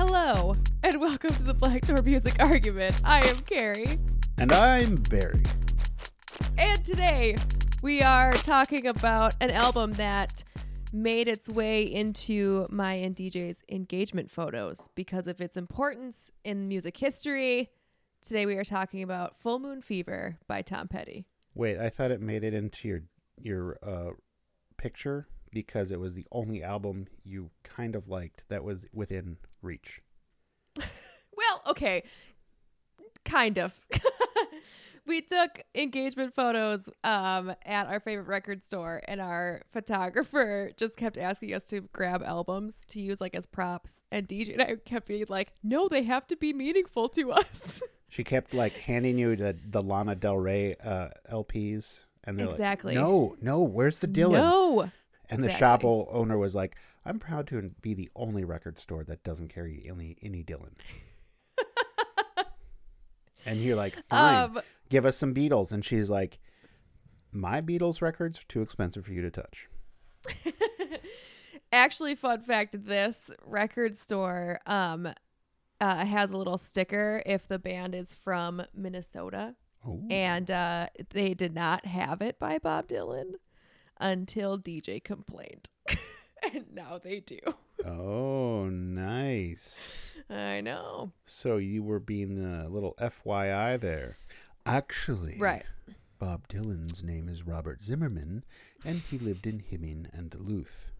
Hello, and welcome to the Black Door Music Argument. I am Carrie, And I'm Barry. and today we are talking about an album that made its way into my and DJ's engagement photos because of its importance in music history. Today we are talking about Full Moon Fever by Tom Petty. Wait, I thought it made it into your your uh, picture because it was the only album you kind of liked that was within reach. Well, okay. Kind of. we took engagement photos um, at our favorite record store, and our photographer just kept asking us to grab albums to use like as props. And DJ and I kept being like, no, they have to be meaningful to us. She kept like handing you the, the Lana Del Rey uh, LPs, and they're Exactly. like, "No, no, where's the Dylan?" No. and the shop owner was like, "I'm proud to be the only record store that doesn't carry any any Dylan." and you're like, "Fine, Um, give us some Beatles," and she's like, "My Beatles records are too expensive for you to touch." actually, fun fact this record store um, uh, has a little sticker if the band is from Minnesota. Oh, and uh, they did not have it by Bob Dylan until DJ complained, and now they do. oh, nice. I know, So you were being a little FYI there. Actually, right? Bob Dylan's name is Robert Zimmerman, and he lived in Hibbing and Duluth.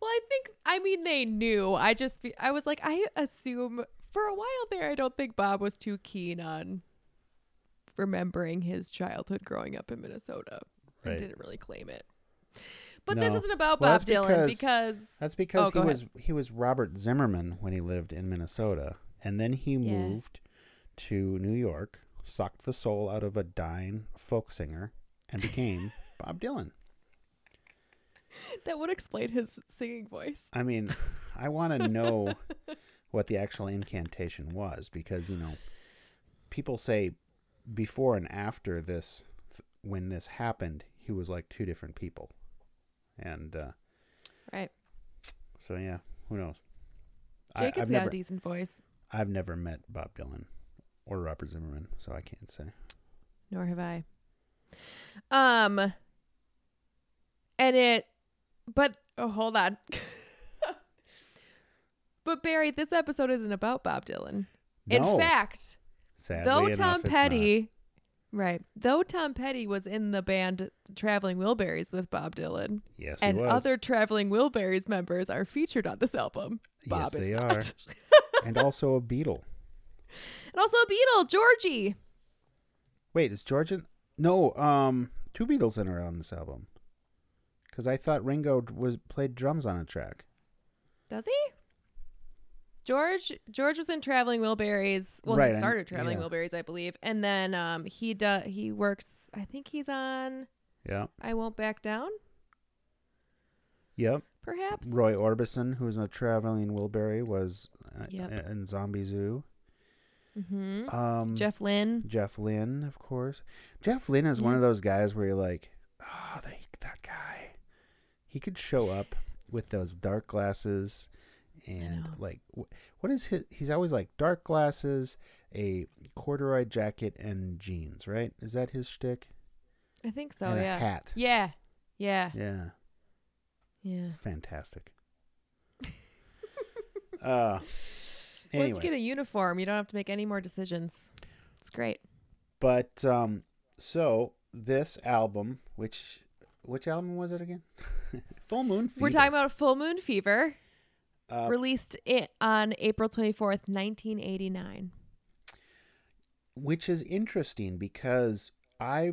Well, I think I mean they knew. I just I was like I assume for a while there. I don't think Bob was too keen on remembering his childhood growing up in Minnesota. Right. didn't really claim it. But this isn't about Well, Bob Dylan because- because That's oh, because Oh, he go ahead. was he was Robert Zimmerman when he lived in Minnesota, and then he Yeah. moved to New York, sucked the soul out of a dying folk singer, and became Bob Dylan. that would explain his singing voice. I mean, I want to know what the actual incantation was because you know, people say before and after this, when this happened, he was like two different people, and uh, Right. so yeah, who knows? I, Jacob's I've got never, a decent voice. I've never met Bob Dylan or Robert Zimmerman, so I can't say. nor have I. Um, and it, but oh, hold on. but Barry, this episode isn't about Bob Dylan. In fact, sadly though enough, Tom. Petty, right, though Tom Petty was in the band Traveling Wilburys with Bob Dylan, yes, and he was. other Traveling Wilburys members are featured on this album. Bob yes, is they not. are, and also a Beatle. and also a Beatle, Georgie. Wait, is Georgian? No, um, two Beatles in are on this album. Because I thought Ringo was played drums on a track. Does he? George George was in Traveling Wilburys. Well, Right, he started Traveling yeah. Wilburys, I believe, and then um he does he works. I think he's on Yeah. I Won't Back Down, Yep. perhaps. Roy Orbison, who was in a traveling Wilbury, was uh, Yep. in Zombie Zoo. Mm-hmm. Um, Jeff Lynne. Jeff Lynne, of course. Jeff Lynne is one of those guys where you're like, oh, they, that guy. He could show up with those dark glasses and like, what is his? He's always like dark glasses, a corduroy jacket, and jeans. Right? Is that his shtick? I think so. and yeah. a hat. Yeah. Yeah. Yeah, Yeah. it's fantastic. uh, anyway, you get a uniform, you don't have to make any more decisions. It's great. But um, so this album, which which album was it again? Full Moon Fever. We're talking about Full Moon Fever, uh, released i on April twenty fourth, nineteen eighty nine. which is interesting because I,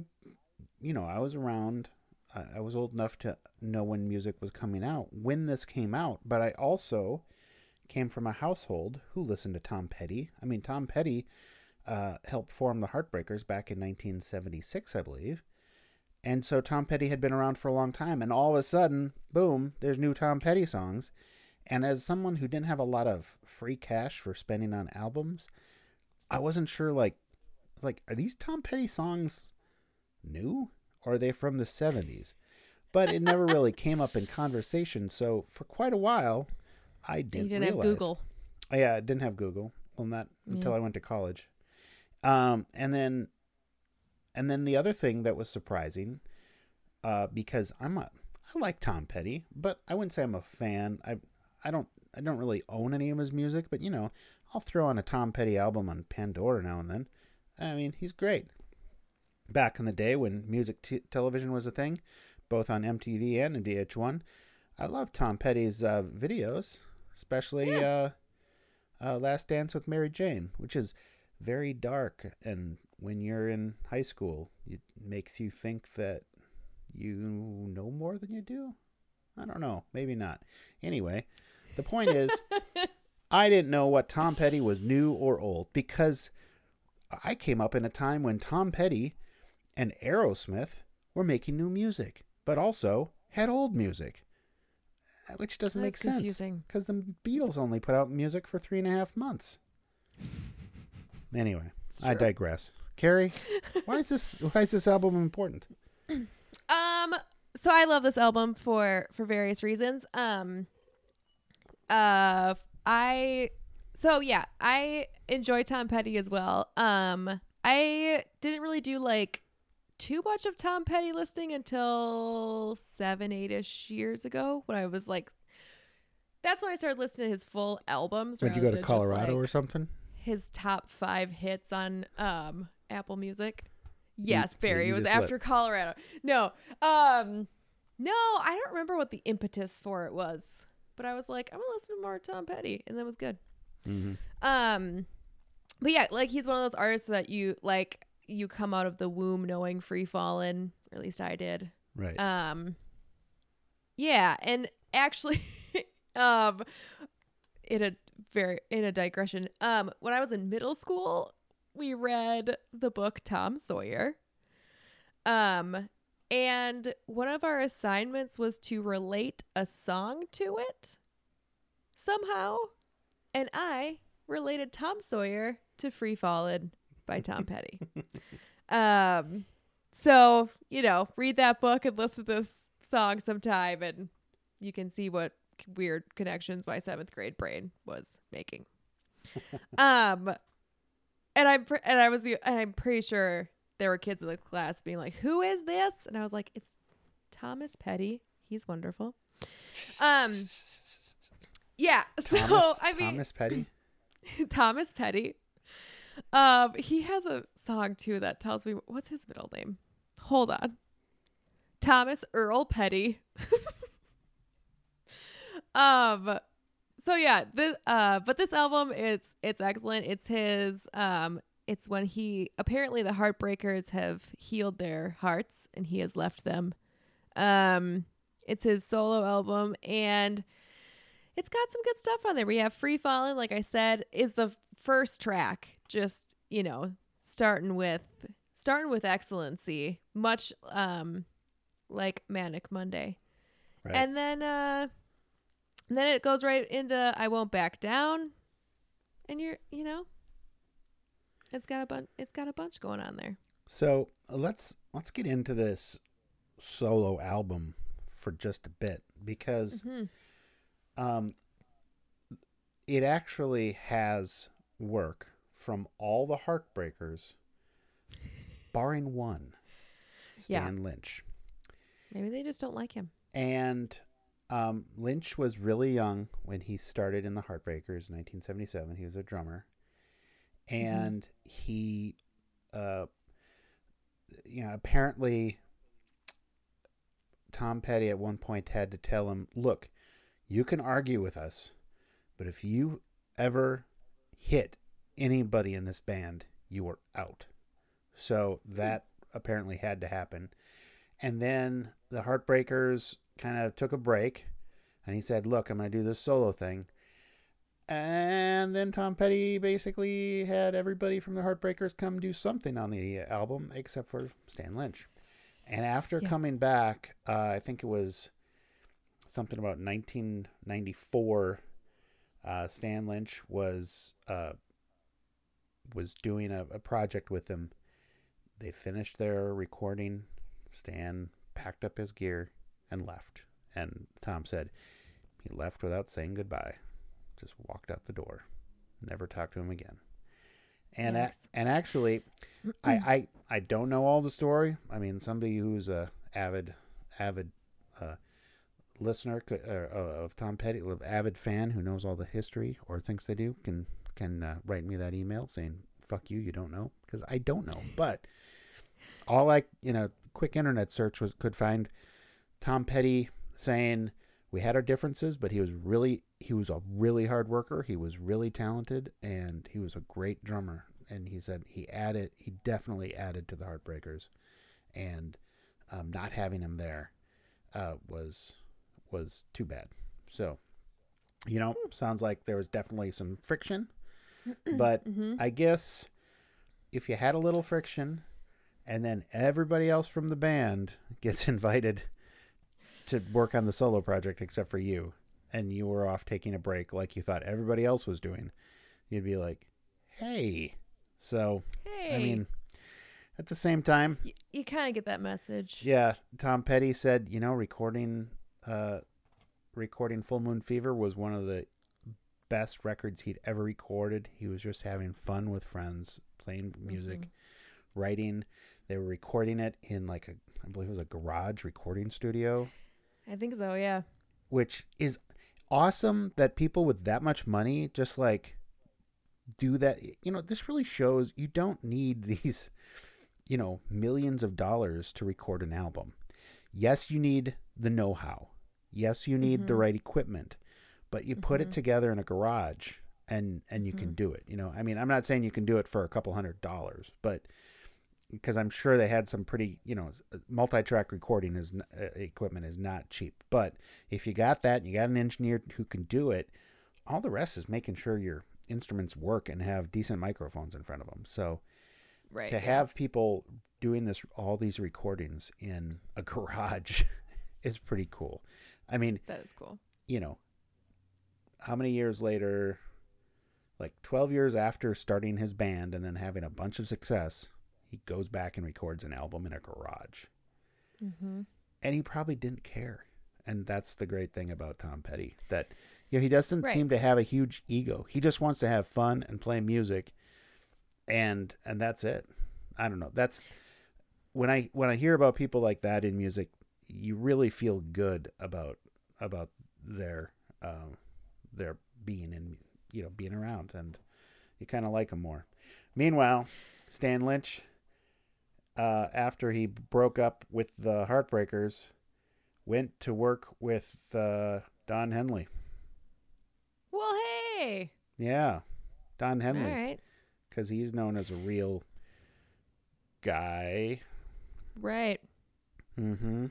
you know, I was around. I, I was old enough to know when music was coming out when this came out, but I also came from a household who listened to Tom Petty. I mean, Tom Petty uh, helped form the Heartbreakers back in 1976, I believe. And so Tom Petty had been around for a long time, and all of a sudden, boom, there's new Tom Petty songs. And as someone who didn't have a lot of free cash for spending on albums, I wasn't sure like like are these Tom Petty songs new or are they from the 70s? But it never really came up in conversation, so for quite a while I didn't, didn't have realize. Google. Oh, yeah, I didn't have Google. Well, not until Yeah. I went to college. Um, and then, and then the other thing that was surprising, uh, because I'm a, I like Tom Petty, but I wouldn't say I'm a fan. I, I don't, I don't really own any of his music, but you know, I'll throw on a Tom Petty album on Pandora now and then. I mean, he's great. Back in the day when music t- television was a thing, both on MTV and in VH1, I love Tom Petty's uh, videos, especially uh, uh, Last Dance with Mary Jane, which is very dark. And when you're in high school, it makes you think that you know more than you do. I don't know. Maybe not. Anyway, the point is, I didn't know what Tom Petty was new or old because I came up in a time when Tom Petty and Aerosmith were making new music, but also had old music, uh, which doesn't make That's sense because the Beatles only put out music for three and a half months. Anyway, I digress. Carrie, why is this? Why is this album important? Um, so I love this album for for various reasons. Um, uh, I so yeah, I enjoy Tom Petty as well. Um, I didn't really do like too much of Tom Petty listening until seven, eight ish years ago when I was like. That's when I started listening to his full albums. When you go to than just, Colorado like, or something? his top five hits on um Apple Music. Yes, Barry. it was just let- after Colorado. No. Um no, I don't remember what the impetus for it was. But I was like, I'm gonna listen to more Tom Petty, and that was good. Mm-hmm. Um but yeah, like he's one of those artists that you like you come out of the womb knowing Free Fallin', or at least I did. Right. Um yeah, and actually um in a very in a digression, um when I was in middle school, we read the book Tom Sawyer. Um and one of our assignments was to relate a song to it somehow. And I related Tom Sawyer to Free Fallin' by Tom Petty. um so, you know, read that book and listen to this song sometime and you can see what weird connections my 7th grade brain was making. um and I'm and I was the and I'm pretty sure there were kids in the class being like, "Who is this?" And I was like, "It's Thomas Petty. He's wonderful." Um Yeah. So I mean Thomas Petty. Thomas Petty. Um, he has a song too that tells me what's his middle name. Hold on. Thomas Earl Petty. um so yeah, this uh but this album it's it's excellent. It's his um it's when he apparently the heartbreakers have healed their hearts and he has left them. Um it's his solo album and it's got some good stuff on there. We have Free Falling, like I said, is the first track. Just, you know, starting with starting with excellency, much um like Manic Monday. Right. And then uh and then it goes right into I Won't Back Down. And you're you know it's got a bunch it's got a bunch going on there. So uh, let's let's get into this solo album for just a bit because Mhm. um, it actually has work from all the Heartbreakers, barring one, Yeah. Stan Lynch. Maybe they just don't like him. And um, Lynch was really young when he started in the Heartbreakers in 1977. He was a drummer. And he, uh, you know, apparently Tom Petty at one point had to tell him, look, you can argue with us, but if you ever hit anybody in this band, you are out. So that apparently had to happen. And then the Heartbreakers kind of took a break and he said, Look, I'm going to do this solo thing. And then Tom Petty basically had everybody from the Heartbreakers come do something on the album except for Stan Lynch. And after Yeah. coming back, uh, I think it was something about 1994. Uh, Stan Lynch was uh, was doing a, a project with them. They finished their recording. Stan packed up his gear and left. And Tom said he left without saying goodbye. Just walked out the door. never talked to him again. And a, and actually, I, I I don't know all the story. I mean, somebody who's a avid avid uh, listener could, uh, uh, of Tom Petty, live avid fan who knows all the history or thinks they do, can can uh, write me that email saying "fuck you," you don't know because I don't know. But all I you know, quick internet search was could find Tom Petty saying we had our differences, but he was really he was a really hard worker. He was really talented, and he was a great drummer. And he said he added he definitely added to the Heartbreakers, and um, not having him there uh, was was too bad. So, you know, sounds like there was definitely some friction, but Mhm. I guess if you had a little friction, and then everybody else from the band gets invited to work on the solo project except for you, and you were off taking a break like you thought everybody else was doing, you'd be like, "Hey." So, Hey, I mean, at the same time, y- you kind of get that message. yeah, Tom Petty said, you know, recording uh recording Full Moon Fever was one of the best records he'd ever recorded. He was just having fun with friends, playing music, writing. They were recording it in like a I believe it was a garage recording studio, I think so. Yeah. which is awesome that people with that much money just like do that. You know, this really shows you don't need these you know, millions of dollars to record an album. Yes, you need the know how. Yes, you need the Mhm. right equipment, but you put it Mhm. together in a garage and and you can do it. You know, I mean, I'm not saying you can do it for a couple hundred dollars, but because I'm sure they had some pretty, you know, multi-track recording is uh, equipment is not cheap. But if you got that, and you got an engineer who can do it. All the rest is making sure your instruments work and have decent microphones in front of them. So Right. to yeah. have people doing this all these recordings in a garage is pretty cool. I mean, that is cool. you know, how many years later like 12 years after starting his band and then having a bunch of success, he goes back and records an album in a garage. Mm-hmm. And he probably didn't care. And that's the great thing about Tom Petty that you know, he doesn't Right. seem to have a huge ego. He just wants to have fun and play music and and that's it. I don't know. That's when I when I hear about people like that in music, you really feel good about about their um, their being in you know being around, and you kind of like them more. Meanwhile, Stan Lynch, uh, after he broke up with the Heartbreakers, went to work with uh, Don Henley. Well, hey. Yeah, Don Henley, right. because he's known as a real guy. Right. Mm-hmm.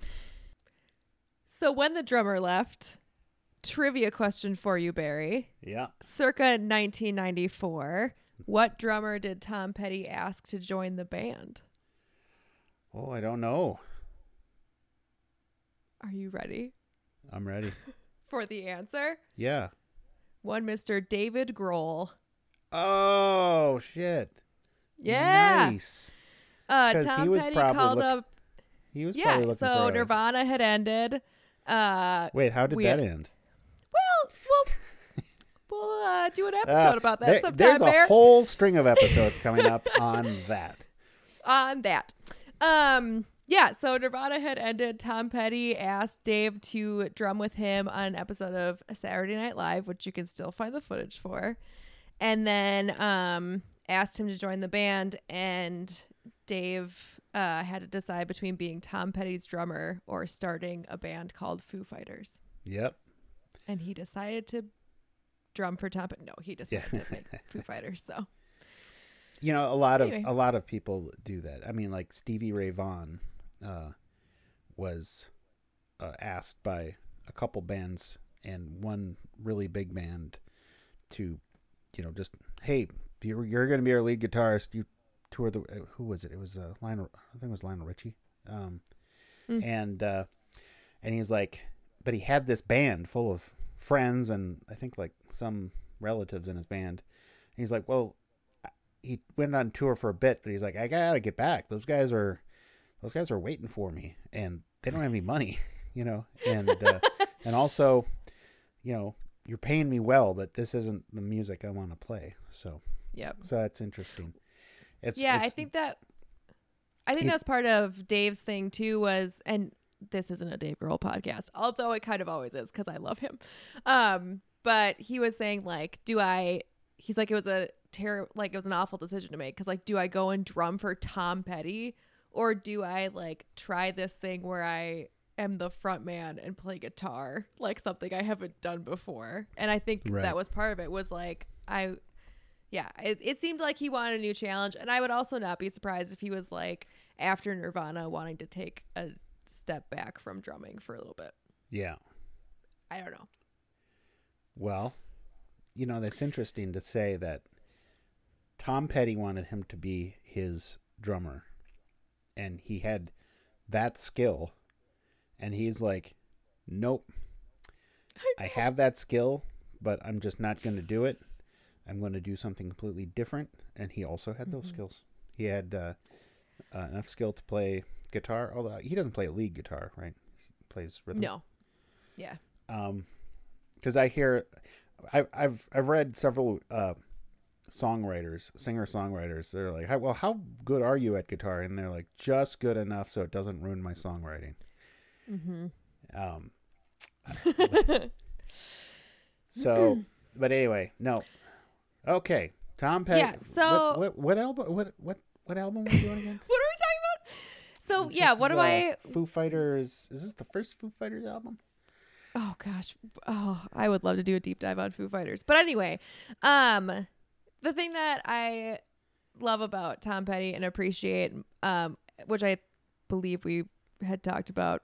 So when the drummer left, trivia question for you, Barry. Yeah. Circa 1994, what drummer did Tom Petty ask to join the band? Oh, I don't know. Are you ready I'm ready. for the answer? Yeah. One Mr. David Grohl. Oh shit. Yeah. Nice. Uh, 'Cause he Tom was Petty probably called look- up. He was Yeah. probably looking So for a- Nirvana had ended. Uh, Wait, how did we- that end? well, we'll we'll uh, do an episode Uh, about that there- sometime, there's a Bear. whole string of episodes coming up on that. on that. Um, yeah, so Nirvana had ended. Tom Petty asked Dave to drum with him on an episode of Saturday Night Live, which you can still find the footage for. And then um, asked him to join the band, and Dave uh, had to decide between being Tom Petty's drummer or starting a band called Foo Fighters. Yep. And he decided to drum for Tom. Petty. No, he decided Yeah. to make Foo Fighters. So You know, a lot of Anyway. a lot of people do that. I mean, like Stevie Ray Vaughan uh, was uh, asked by a couple bands and one really big band to, you know, just hey, you're, you're going to be our lead guitarist. You tour the uh, who was it? It was uh, Lionel. I think it was Lionel Richie. Um, Mm. and uh, and he's like, but he had this band full of friends and I think like some relatives in his band. And he's like, well, he went on tour for a bit, but he's like, I gotta get back. Those guys are, those guys are waiting for me, and they don't have any money, you know. And uh, and also, you know, you're paying me well, but this isn't the music I want to play. So yeah, so that's interesting. It's yeah, I think that I think that's part of Dave's thing too was and this isn't a Dave Grohl podcast, although it kind of always is cuz I love him. Um but he was saying like do I he's like it was a terror like it was an awful decision to make cuz like do I go and drum for Tom Petty or do I like try this thing where I am the front man and play guitar like something I haven't done before. And I think Right. that was part of it was like I yeah, it, it seemed like he wanted a new challenge. And I would also not be surprised if he was like after Nirvana wanting to take a step back from drumming for a little bit. yeah. I don't know. Well, you know, that's interesting to say that Tom Petty wanted him to be his drummer, and he had that skill, and he's like, nope, I have that skill, but I'm just not going to do it. I'm going to do something completely different. And he also had those Mhm. skills. He had uh, uh, enough skill to play guitar, although he doesn't play lead guitar, right? He plays rhythm No. Yeah. um because i hear I, i've i've read several uh songwriters singer songwriters they're like "How- well how good are you at guitar and they're like just good enough so it doesn't ruin my songwriting Mm-hmm. um so but anyway no okay tom petty Yeah, so- what, what, what album what what what album are we doing again what are we talking about? So This yeah, is, what do uh, I foo fighters is this the first foo fighters album Oh gosh. Oh, I would love to do a deep dive on Foo Fighters. But anyway, um the thing that I love about Tom Petty and appreciate um which I believe we had talked about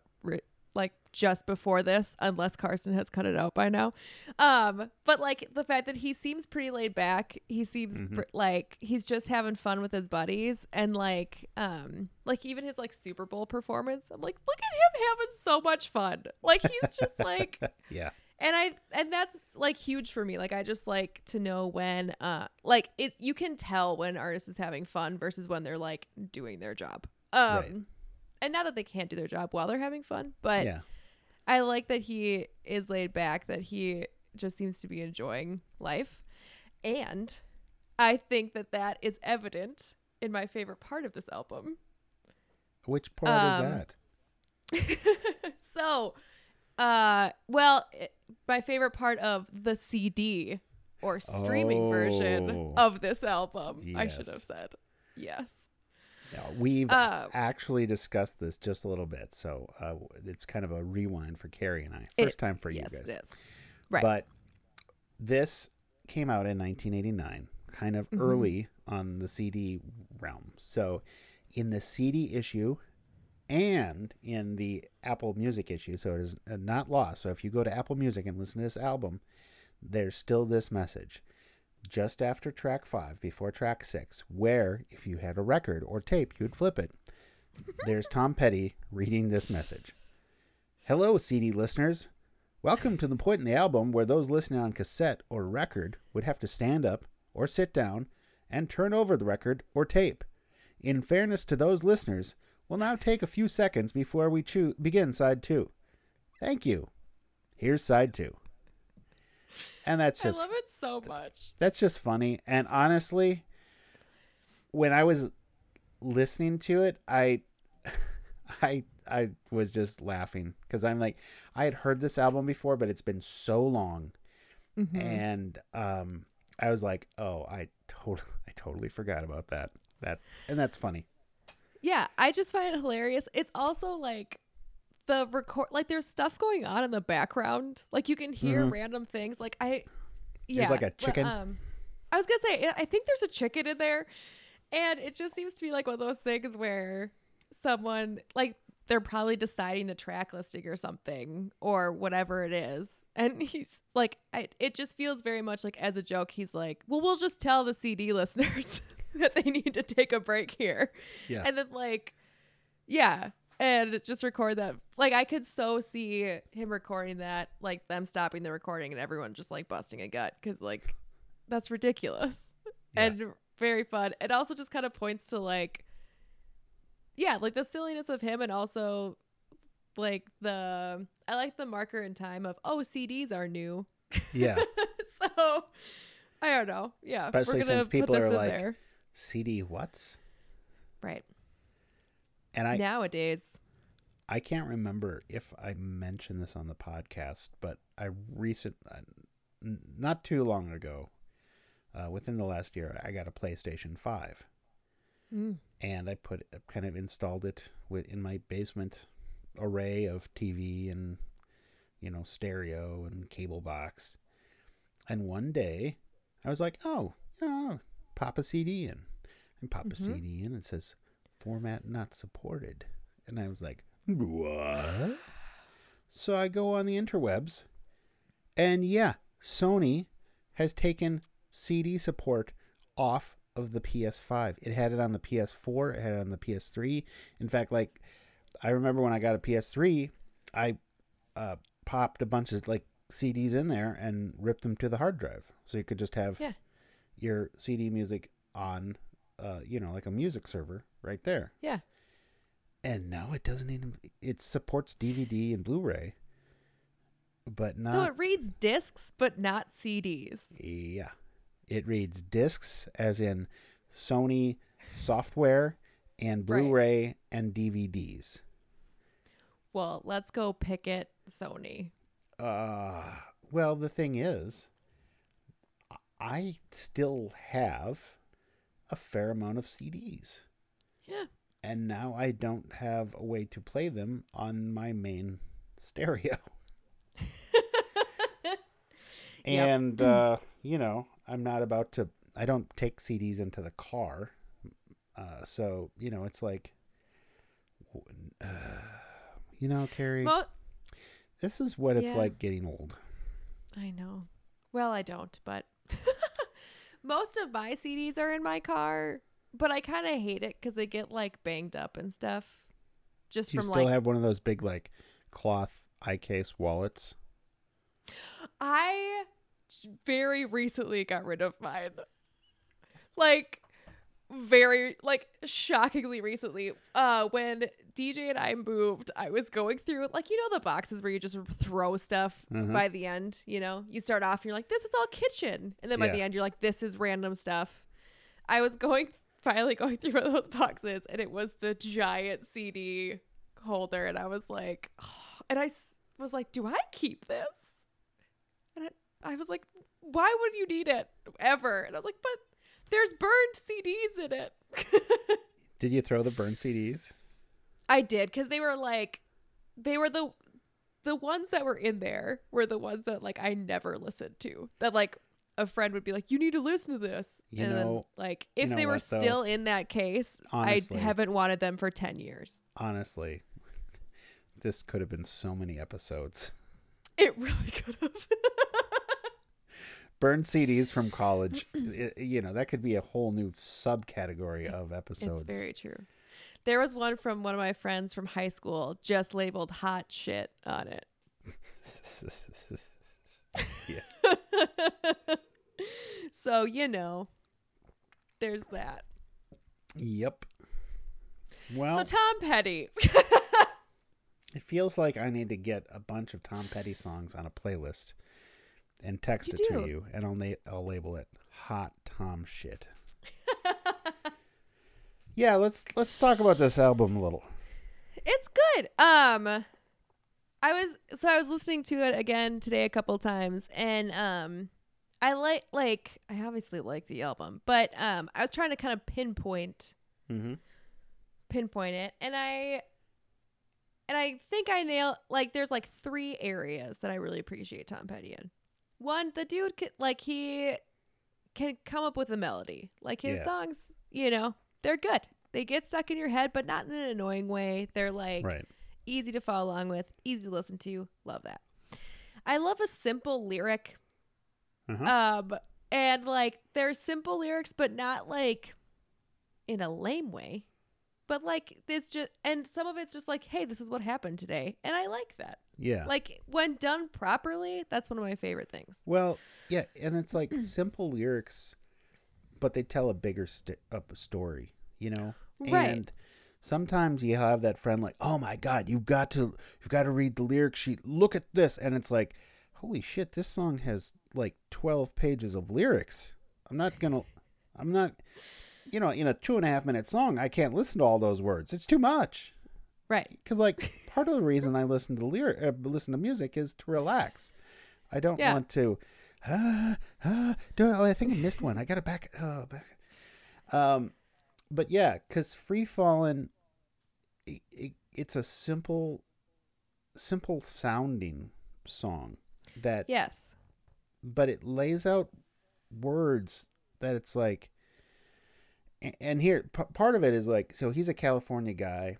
like just before this unless Carson has cut it out by now. Um but like the fact that he seems pretty laid back, he seems Mhm. pr- like he's just having fun with his buddies and like um like even his like Super Bowl performance. I'm like look at him having so much fun. Like he's just like yeah and i and that's like huge for me. Like i just like to know when uh like it you can tell when an artist is having fun versus when they're like doing their job. Um Right. and not that they can't do their job while they're having fun but yeah. I like that he is laid back that he just seems to be enjoying life. And i think that that is evident in my favorite part of this album. Which part is Um, that? so, uh, well, it, my favorite part of the CD or streaming version Oh. of this album, I should have said. Yes. Yeah, we've Uh, actually discussed this just a little bit, so uh, it's kind of a rewind for Carrie and I. It- First time for yes, you guys. it is. Right. But this came out in 1989, kind of Mhm. early on the CD realm. So in the CD issue and in the Apple Music issue, so it is not lost. So if you go to Apple Music and listen to this album, there's still this message. Just after track five, before track six, where if you had a record or tape, you'd flip it. There's Tom Petty reading this message. Hello, CD listeners. Welcome to the point in the album where those listening on cassette or record would have to stand up or sit down and turn over the record or tape. In fairness to those listeners, we'll now take a few seconds before we choo- begin side two. Thank you. Here's side two. And that's just I love it so much. that's just funny. And honestly, when I was listening to it, I I I was just laughing because I'm like I had heard this album before, but it's been so long, Mhm. and um, I was like, oh, I totally I totally forgot about that. That and that's funny. Yeah, I just find it hilarious. It's also like the record like there's stuff going on in the background. Like you can hear Mhm. random things. Like I yeah. There's like a but, chicken. um I was going to say I think there's a chicken in there. And it just seems to be like one of those things where someone like they're probably deciding the track listing or something or whatever it is. And he's like I, it just feels very much like as a joke he's like, "Well, we'll just tell the CD listeners that they need to take a break here." Yeah. and then like yeah and just record that like i could so see him recording that like them stopping the recording and everyone just like busting a gut because like that's ridiculous Yeah. and very fun it also just kind of points to like yeah like the silliness of him and also like the i like the marker in time of oh cds are new Yeah. so I don't know. Yeah, Especially since people are like- there. CD what? right And I nowadays. I can't remember if I mentioned this on the podcast, but I recent uh, n- not too long ago, uh, within the last year, I got a PlayStation Five, Mm. and I put kind of installed it with in my basement array of TV and you know stereo and cable box. And one day, I was like, oh, you know, pop a CD in, and pop a Mhm. CD in. It says format not supported, and I was like, what? So I go on the interwebs, and yeah, Sony has taken CD support off of the PS5. It had it on the PS4, it had it on the PS3. In fact, like I remember when I got a PS3, I uh, popped a bunch of like CDs in there and ripped them to the hard drive, so you could just have Yeah. Your CD music on, uh, you know, like a music server right there. Yeah. And now it doesn't even. It supports DVD and Blu-ray, but not. so it reads discs, but not CDs. Yeah. It reads discs as in Sony software and Blu-ray and DVDs. Well, let's go pick it, Sony. Uh well, the thing is I still have a fair amount of CDs. Yeah. And now I don't have a way to play them on my main stereo. Yep. and uh, you know, I'm not about to. I don't take CDs into the car, uh, so you know, it's like, uh, you know, Carrie, Mo- this is what it's Yeah. like getting old. I know. Well, I don't, but most of my CDs are in my car, but I kind of hate it because they get like banged up and stuff. Just you from still like, have one of those big like cloth eye case wallets? I very recently got rid of mine. Like, very, like, shockingly recently. Uh, when DJ and I moved, I was going through, like, you know, the boxes where you just throw stuff Mhm. by the end, you know? You start off, and you're like, this is all kitchen. And then by Yeah. the end, you're like, this is random stuff. I was going, finally going through one of those boxes, and it was the giant CD holder. And I was like, and I was like, do I keep this? And I, I was like, why would you need it ever? And I was like, but there's burned CDs in it. Did you throw the burned CDs? I did because they were like, they were the the ones that were in there were the ones that like I never listened to. That like a friend would be like, you need to listen to this. You and know- then, like you if know they were what, still in that case, Honestly. I haven't wanted them for ten years. Honestly, this could have been so many episodes. It really could have. Burned CDs from college, i- you know, that could be a whole new subcategory of episodes. It's very true. There was one from one of my friends from high school just labeled hot shit on it. yeah. so, you know, there's that. Yep. Well, so, Tom Petty. it feels like I need to get a bunch of Tom Petty songs on a playlist and text You it do. to you, and I'll na- I'll label it "Hot Tom Shit." yeah, let's let's talk about this album a little. it's good. Um I was so I was listening to it again today a couple times and um I like like I obviously like the album, but um I was trying to kind of pinpoint Mm-hmm. pinpoint it and I and I think I nail like there's like three areas that I really appreciate Tom Petty in. One, the dude can, like he can come up with a melody. Like his Yeah. songs, you know, they're good. They get stuck in your head, but not in an annoying way. They're like Right. easy to follow along with, easy to listen to. Love that. I love a simple lyric. Uh-huh. Um and like they're simple lyrics but not like in a lame way. But like it's just and some of it's just like, hey, this is what happened today. And I like that. Yeah. Like when done properly, that's one of my favorite things. Well, yeah, and it's like simple lyrics, but they tell a bigger st- up story, you know. Right. And sometimes you have that friend like, "Oh my god, you've got to you've got to read the lyric sheet. Look at this." And it's like, holy shit, this song has like 12 pages of lyrics. I'm not going to, I'm not, you know, in a two and a half minute song, I can't listen to all those words. It's too much. Right. Because, like, part of the reason I listen to lyric, uh, listen to music is to relax. I don't Yeah. want to, ah, ah, do, oh, I think I missed one. I got to back, oh, back. Um, but yeah, because Free Fallin', it, it, it's a simple, simple sounding song that Yes. but it lays out words that it's like and here p- part of it is like so he's a california guy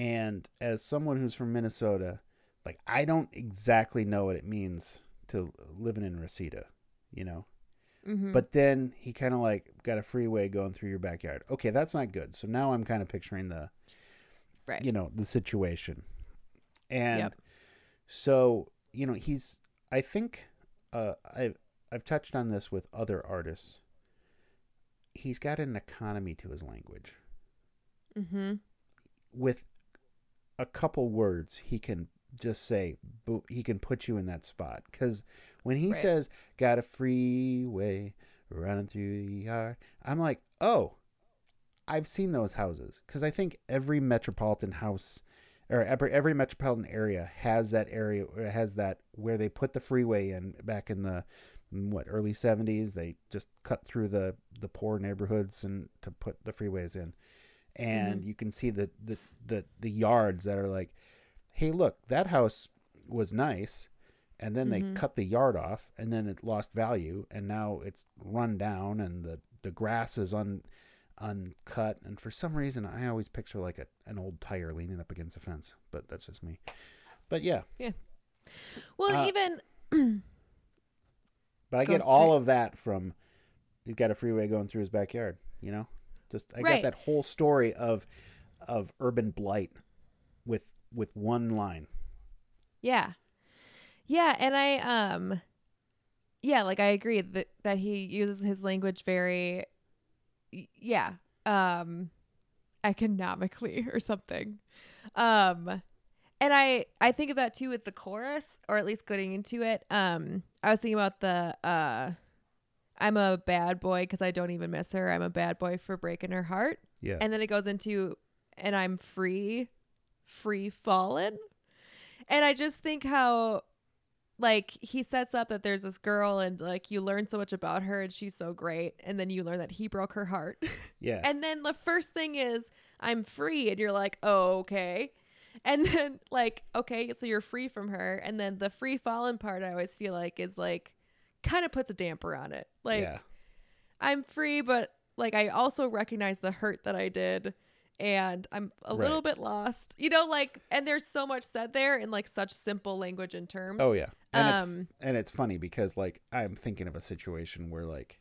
and as someone who's from minnesota like i don't exactly know what it means to living in reseda you know Mm-hmm. but then he kind of like got a freeway going through your backyard okay that's not good so now i'm kind of picturing the right. you know the situation and Yep. so you know he's i think uh i've i've touched on this with other artists he's got an economy to his language mm-hmm. with a couple words he can just say he can put you in that spot. Because when he Right. says got a freeway running through the yard i'm like oh i've seen those houses. Because i think every metropolitan house or every, every metropolitan area has that area has that where they put the freeway in back in the mm, what early 70s they just cut through the the poor neighborhoods and to put the freeways in and you can see the, the the the yards that are like hey look that house was nice. And then Mhm. they cut the yard off and then it lost value. And now it's run down and the the grass is un uncut. And for some reason i always picture like a, an old tire leaning up against a fence but that's just me. But yeah. Yeah. Well, Uh, even but i get all straight- of that from he's got a freeway going through his backyard you know just i Right. got that whole story of of urban blight with with one line Yeah. Yeah, and I um yeah, like I agree that that he uses his language very yeah, um economically or something. Um and I I think of that too with the chorus or at least getting into it. Um I was thinking about the uh I'm a bad boy cuz I don't even miss her. I'm a bad boy for breaking her heart. yeah And then it goes into and I'm free, free fallen. And I just think how like he sets up that there's this girl and like you learn so much about her and she's so great and then you learn that he broke her heart. yeah and then the first thing is I'm free and you're like, "Oh, okay." And then like, okay, so you're free from her and then the free fallen part I always feel like is like kind of puts a damper on it. Like yeah I'm free, but like I also recognize the hurt that I did and I'm a little bit lost. You know, like and there's so much said there in like such simple language and terms. oh yeah and it's Um, and it's funny because like i'm thinking of a situation where like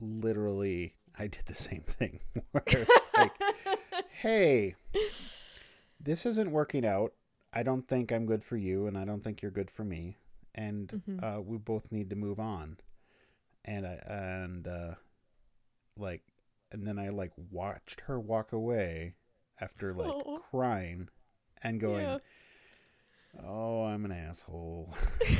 literally i did the same thing where it's like hey this isn't working out i don't think i'm good for you and i don't think you're good for me and Mhm. uh, we both need to move on and i and uh like and then i like watched her walk away after like Oh. crying and going Yeah. oh i'm an asshole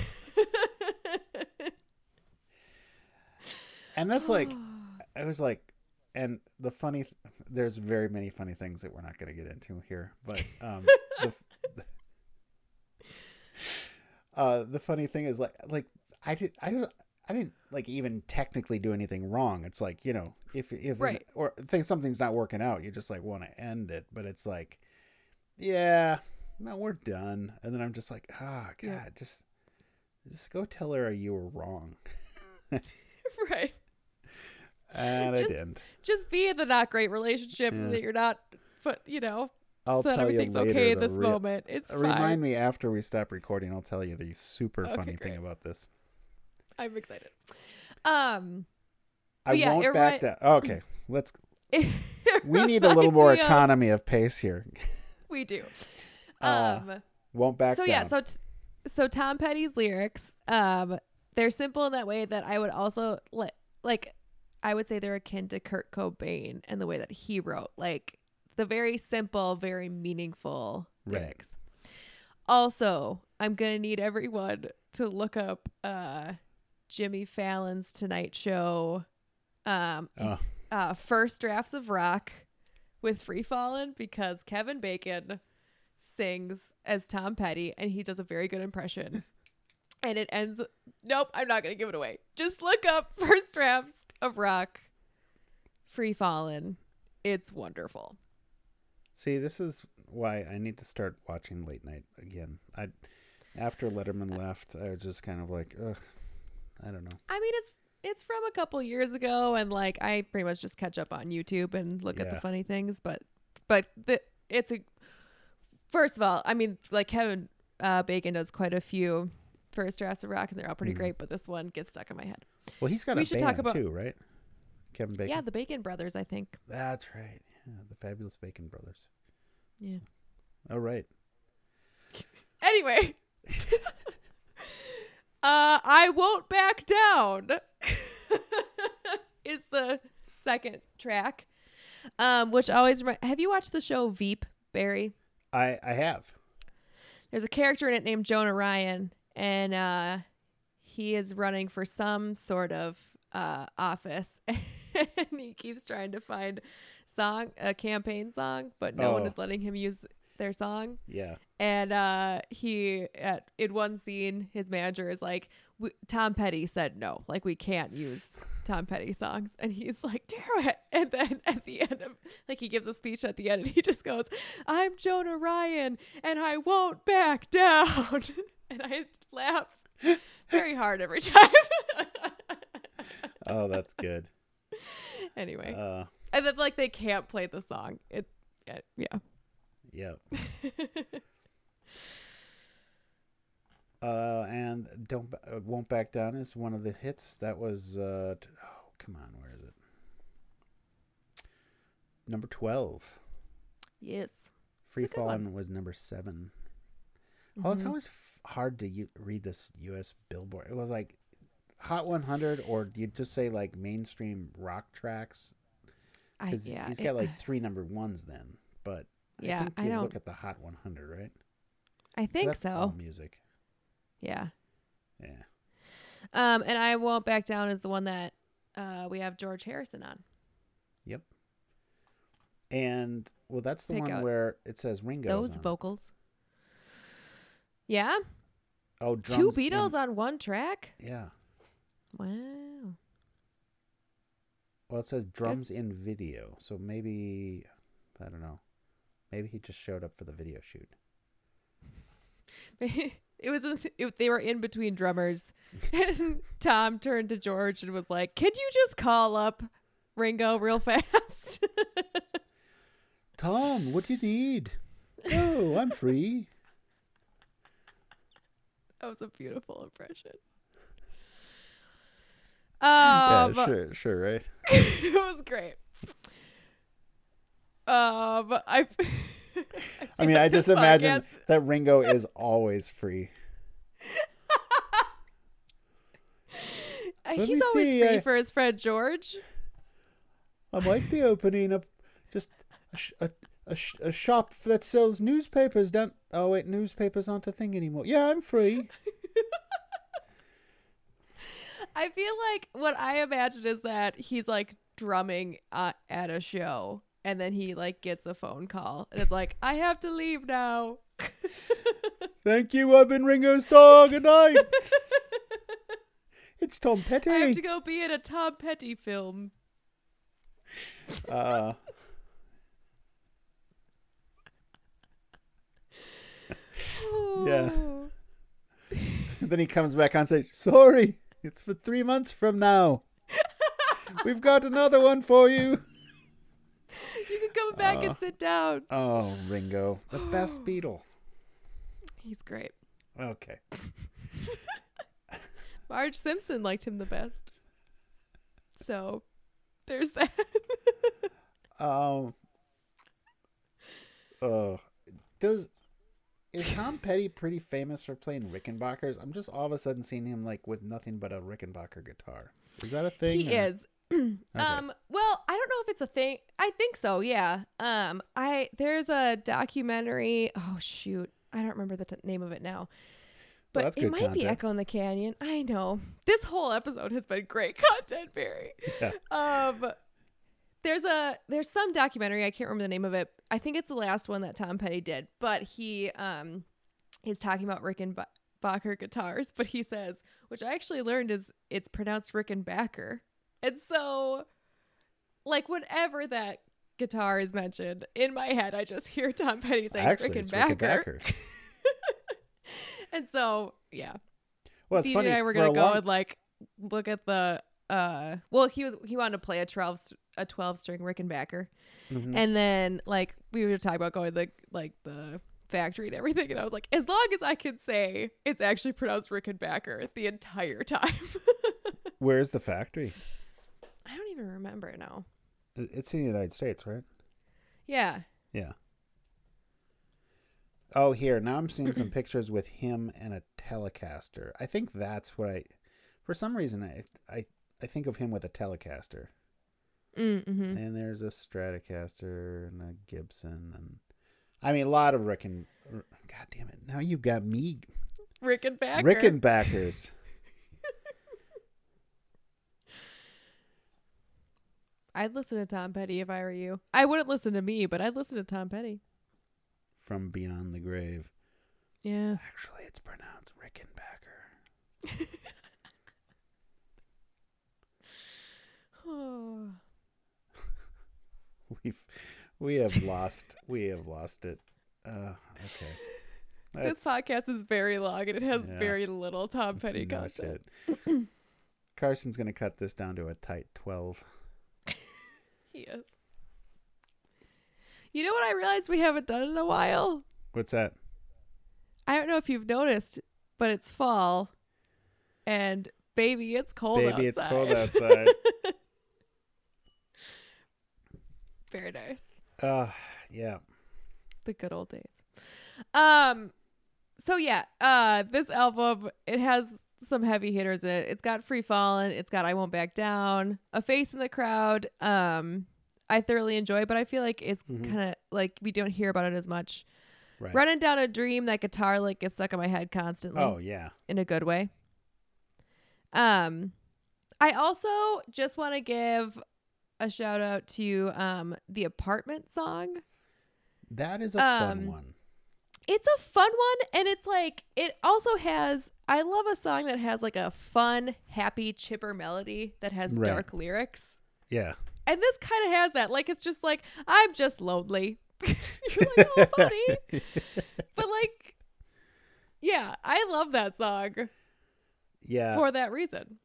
and that's like I was like, and the funny, there's very many funny things that we're not going to get into here, but um, the, uh, the funny thing is like, like I did, I, I didn't like even technically do anything wrong. It's like you know, if if Right. or think something's not working out, you just like want to end it, but it's like, yeah, no, we're done, and then I'm just like, ah, God, Yeah. just, just go tell her you were wrong, right. and Just- I didn't. Just be in the not great relationships Yeah. that you're not but you know, I'll so that tell you everything's later okay the this real- moment. It's Uh, fine. Remind me after we stop recording. I'll tell you the super Okay, funny thing about this. I'm excited. Um I yeah, won't back down. Okay, let's. We need a little more of- economy of pace here. We do. Uh, Um Won't back down. so down. yeah so t- so tom petty's lyrics um they're simple in that way that i would also li- like i would say they're akin to kurt cobain and the way that he wrote like the very simple very meaningful Right. lyrics also i'm gonna need everyone to look up uh Jimmy Fallon's Tonight Show um Oh. uh first drafts of rock with Free Fallin' because Kevin Bacon sings as Tom Petty and he does a very good impression. And it ends Nope, I'm not going to give it away. Just look up first drafts of rock Free Fallin'. It's wonderful. See, this is why I need to start watching late night again. I after Letterman left, I was just kind of like, ugh, I don't know. I mean, it's it's from a couple years ago, and like I pretty much just catch up on YouTube and look at the funny things. But but the it's a first of all, I mean, like Kevin uh, Bacon does quite a few first drafts of rock, and they're all pretty Mhm. great. But this one gets stuck in my head. Well, he's got We a should band talk about- too, right? Kevin Bacon. Yeah, the Bacon brothers, I think. That's right. Yeah, the fabulous Bacon brothers. Yeah. All right. Anyway, uh, I won't back down is the second track, um, which always remi- have you watched the show Veep, Barry? I I have. There's a character in it named Jonah Ryan, and uh, he is running for some sort of uh, office, and he keeps trying to find song a campaign song, but no one Oh. is letting him use their song. Yeah. And uh, he at in one scene, his manager is like, "Tom Petty said no, like we can't use Tom Petty songs," and he's like, "Damn it!" And then at the end of like he gives a speech at the end, and he just goes, "I'm Jonah Ryan, and I won't back down," and I laugh very hard every time. Oh, that's good. anyway, uh, and then like they can't play the song. It, it yeah. yeah. Uh, and don't uh, won't back down is one of the hits. That was uh, t- oh come on, where is it? Number twelve. yes. Free a good one. Falling was number seven. Oh, it's Mhm. always f- hard to u- read this U.S. Billboard. It was like Hot 100, or do you just say like mainstream rock tracks? I, Because yeah, he's it- got like three number ones then. But Yeah, I think I you don't- look at the Hot 100, right? I think so. music. Yeah. Yeah. Um, and I won't back down is the one that uh we have George Harrison on. Yep. And well, that's the Pick one where it says Ringo. Those vocals. Yeah, Oh, two Beatles on one track. Yeah. Wow. Well, it says drums in video, so maybe I don't know. Maybe he just showed up for the video shoot. it was a, it, they were in between drummers, and Tom turned to George and was like, "Can you just call up Ringo real fast?" Tom, what do you need? Oh, I'm free. that was a beautiful impression. Um, sure, sure, right? it was great. Um, I. I mean, feel I just imagine podcast- that Ringo is always free. Uh, Let He's always see, free I- for his friend George. I might be opening up just a, sh- a, a, sh- a shop that sells newspapers down. Oh wait, newspapers aren't a thing anymore. Yeah, I'm free. I feel like what I imagine is that he's like drumming uh, at a show, and then he like gets a phone call, and it's like, "I have to leave now." Thank you. I've been Ringo's dog. Good night. it's Tom Petty. I have to go be in a Tom Petty film. Uh, Yeah. Oh. then he comes back on stage. Sorry, it's for three months from now. We've got another one for you. You can come back Uh. and sit down. Oh, Ringo, the best Beatle. He's great. Okay. Marge Simpson liked him the best. So there's that. Um. Oh, does is Tom Petty pretty famous for playing Rickenbackers? I'm just all of a sudden seeing him like with nothing but a Rickenbacker guitar. Is that a thing? he or- is. Um well, I don't know if it's a thing. I think so, yeah. Um I there's a documentary. Oh shoot. I don't remember the t- name of it now. But that's it might be. Echo in the Canyon. I know. This whole episode has been great content, Barry. Yeah. Um there's a there's some documentary, I can't remember the name of it. I think it's the last one that Tom Petty did, but he um is talking about Rickenbacker guitars, but he says, which I actually learned is it's pronounced Rickenbacker. And Backer. And so like whenever that guitar is mentioned, in my head I just hear Tom Petty saying Actually, Rickenbacker. Rickenbacker. And so, yeah. Well, it's funny. and I were gonna go long- and like look at the uh well he was he wanted to play a 12 s- a 12 string Rickenbacker Mhm. and then like we were talking about going to the like the factory and everything and I was like as long as I can say it's actually pronounced Rickenbacker the entire time Where's the factory? I don't even remember now It's in the United States, right? yeah Yeah. Oh, here now I'm seeing some pictures with him and a Telecaster. I think that's what I. For some reason, I I I think of him with a Telecaster, mm-hmm. and there's a Stratocaster and a Gibson, and I mean a lot of Ricken. God damn it! Now you've got me Rickenbacker Rickenbackers. I'd listen to Tom Petty if I were you I wouldn't listen to me but I'd listen to Tom Petty from beyond the grave. yeah Actually, it's pronounced Rickenbacker. oh We've we have lost we have lost it. Uh, okay. This podcast is very long and it has Yeah. very little Tom Petty no content. Carson's gonna cut this down to a tight twelve. He is. You know what I realized we haven't done in a while? What's that? I don't know if you've noticed, but it's fall. And baby, it's cold Baby, it's cold outside. nice. uh yeah. The good old days. Um so yeah, uh this album it has some heavy hitters in it. It's got Free Fallin', it's got I Won't Back Down, A Face in the Crowd. Um I thoroughly enjoy, but I feel like it's Mhm. kind of like we don't hear about it as much. Right. Running down a dream, that guitar like gets stuck in my head constantly Oh yeah. in a good way. Um, I also just want to give a shout out to um the apartment song. That is a fun Um, one. It's a fun one, and it's like it also has. I love a song that has like a fun, happy, chipper melody that has Right. dark lyrics, Yeah. and this kind of has that. Like it's just like I'm just lonely. You're like, oh, buddy. but like, yeah, I love that song yeah. for that reason.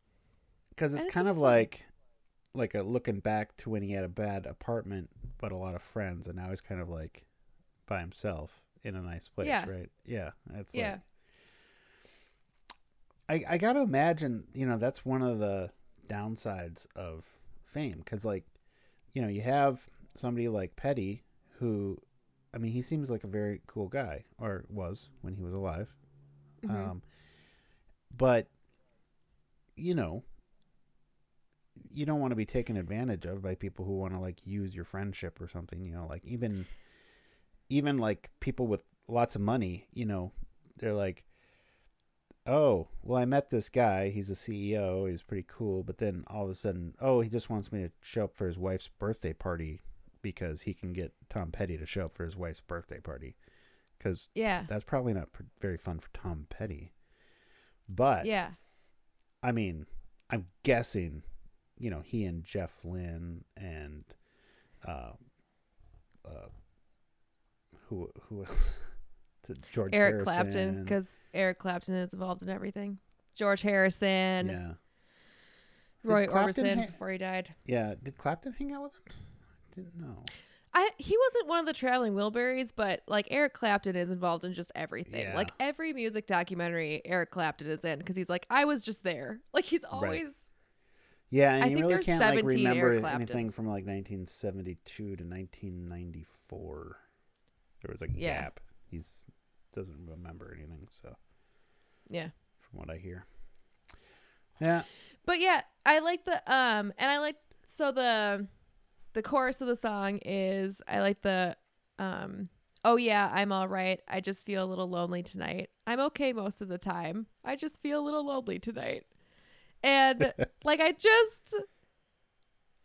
Because it's it's kind of fun. like like a looking back to when he had a bad apartment but a lot of friends and now he's kind of like by himself in a nice place, Yeah. right? Yeah. That's Yeah. like I, I gotta imagine, you know, that's one of the downsides of fame. Cause like, you know, you have somebody like Petty who I mean, he seems like a very cool guy, or was when he was alive. Mhm. Um, but you know, you don't want to be taken advantage of by people who want to like use your friendship or something. You know, like even even like people with lots of money. You know, they're like, oh, well, I met this guy. He's a CEO. He's pretty cool. But then all of a sudden, oh, he just wants me to show up for his wife's birthday party because he can get Tom Petty to show up for his wife's birthday party. Because yeah. that's probably not pr- very fun for Tom Petty. But Yeah. I mean, I'm guessing, you know, he and Jeff Lynne and uh, uh, who who else? to George Eric Clapton, because Eric Clapton is involved in everything. George Harrison, yeah, Roy Orbison ha- before he died. yeah. Did Clapton hang out with him? I didn't know. I he wasn't one of the traveling Wilburys, but like Eric Clapton is involved in just everything. Yeah. Like every music documentary Eric Clapton is in because he's like, I was just there. Like he's always Yeah, and I you really can't like remember anything from like 1972 to 1994. There was a Yeah. gap. He's doesn't remember anything. So yeah. from what I hear, yeah, But yeah, I like the um and I like so the the chorus of the song is I like the um oh yeah, I'm all right. I just feel a little lonely tonight. I'm okay most of the time. I just feel a little lonely tonight. And like I just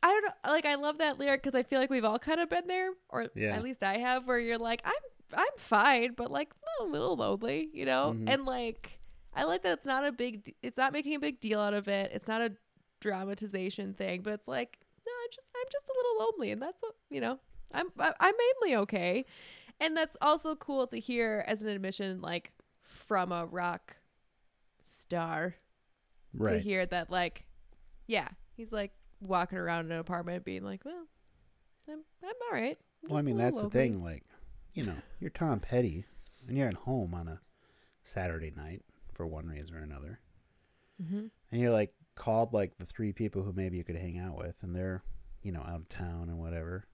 I don't know like I love that lyric cuz I feel like we've all kind of been there or Yeah. at least I have where you're like I'm I'm fine but like a little lonely, you know? Mhm. And like I like that it's not a big it's not making a big deal out of it. It's not a dramatization thing, but it's like no, I'm just I'm just a little lonely and that's a, you know, I'm I'm mainly okay. And that's also cool to hear as an admission like from a rock star to hear that like yeah, he's like walking around in an apartment being like, "Well, I'm I'm all right." I'm Well, I mean, that's the thing. Like, you know, you're Tom Petty, and you're at home on a Saturday night for one reason or another, Mhm. and you're like called like the three people who maybe you could hang out with, and they're, you know, out of town and whatever.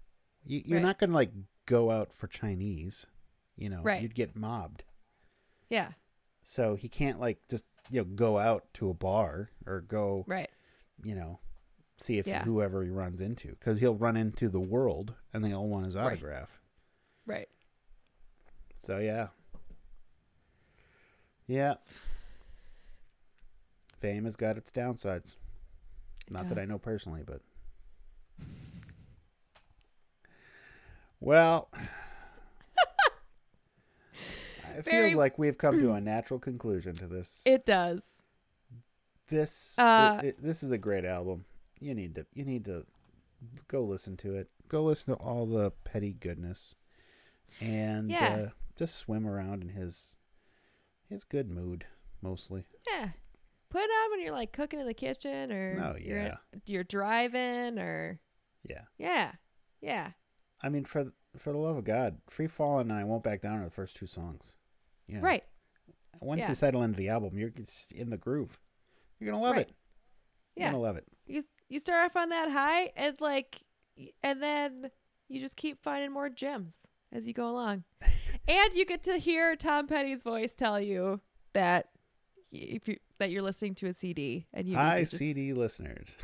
You, you're Right. not gonna like go out for Chinese, you know. Right. You'd get mobbed. Yeah, So he can't like just you know go out to a bar or go right. you know see if Yeah. whoever he runs into because he'll run into the world and they all want his autograph. Right. So yeah. Yeah. Fame has got its downsides. It Not that I know personally, but well, it Very- feels like we've come to a natural conclusion to this. It does. this Uh, it- it- this is a great album. You need to you need to go listen to it. Go listen to all the petty goodness, and Yeah. uh, just swim around in his his good mood mostly. Yeah. Put it on when you're like cooking in the kitchen or Oh, you're, yeah. you're driving or Yeah, yeah. Yeah. I mean for for the love of God, Free Fallin' and I Won't Back Down are the first two songs. Yeah. Right. Once yeah. you settle into the album, you're just in the groove. You're gonna love Right. it. You're Yeah. gonna love it. You you start off on that high and like and then you just keep finding more gems as you go along. and you get to hear Tom Petty's voice tell you that if you that you're listening to a CD and you Hi, just- CD listeners.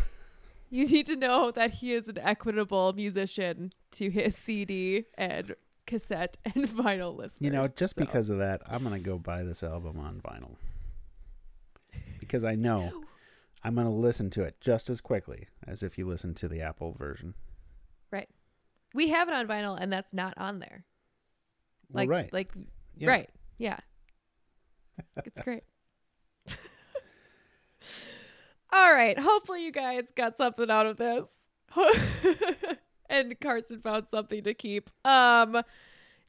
you need to know that he is an equitable musician to his CD and cassette and vinyl listeners. You know, just So- because of that, I'm gonna go buy this album on vinyl because I know I'm gonna listen to it just as quickly as if you listen to the Apple version. right, we have it on vinyl and that's not on there. Well, Like right, like Yeah. right, yeah, it's great. All right, hopefully you guys got something out of this. and Carson found something to keep. Um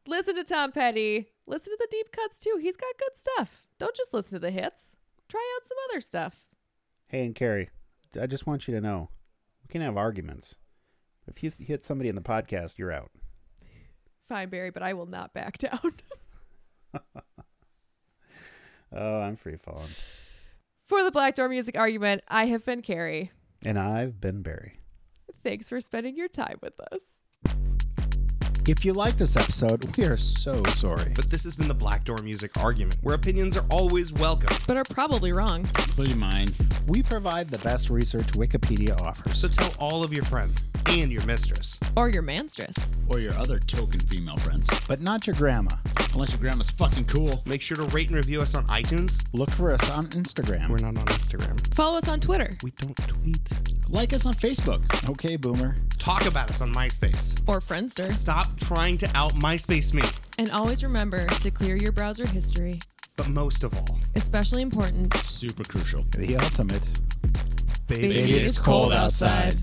listen to Tom Petty. Listen to the deep cuts too. He's got good stuff. Don't just listen to the hits. Try out some other stuff. Hey, and Carrie, I just want you to know we can have arguments. If you hit somebody in the podcast, you're out. Fine, Barry, but I will not back down. Oh, I'm free falling, For the Black Door Music Argument, I have been Carrie. and I've been Barry. Thanks for spending your time with us. If you like this episode, we are so sorry. But this has been the Black Door Music Argument, where opinions are always welcome. But are probably wrong. including mine. We provide the best research Wikipedia offers. So tell all of your friends and your mistress. Or your manstress. Or your other token female friends. but not your grandma. Unless your grandma's fucking cool. Make sure to rate and review us on iTunes. Look for us on Instagram. We're not on Instagram. Follow us on Twitter. We don't tweet. Like us on Facebook. okay, Boomer. Talk about us on MySpace. Or Friendster. Stop trying to out MySpace me. And always remember to clear your browser history. But most of all, Especially important. Super crucial. The ultimate. baby, Baby, it's cold outside.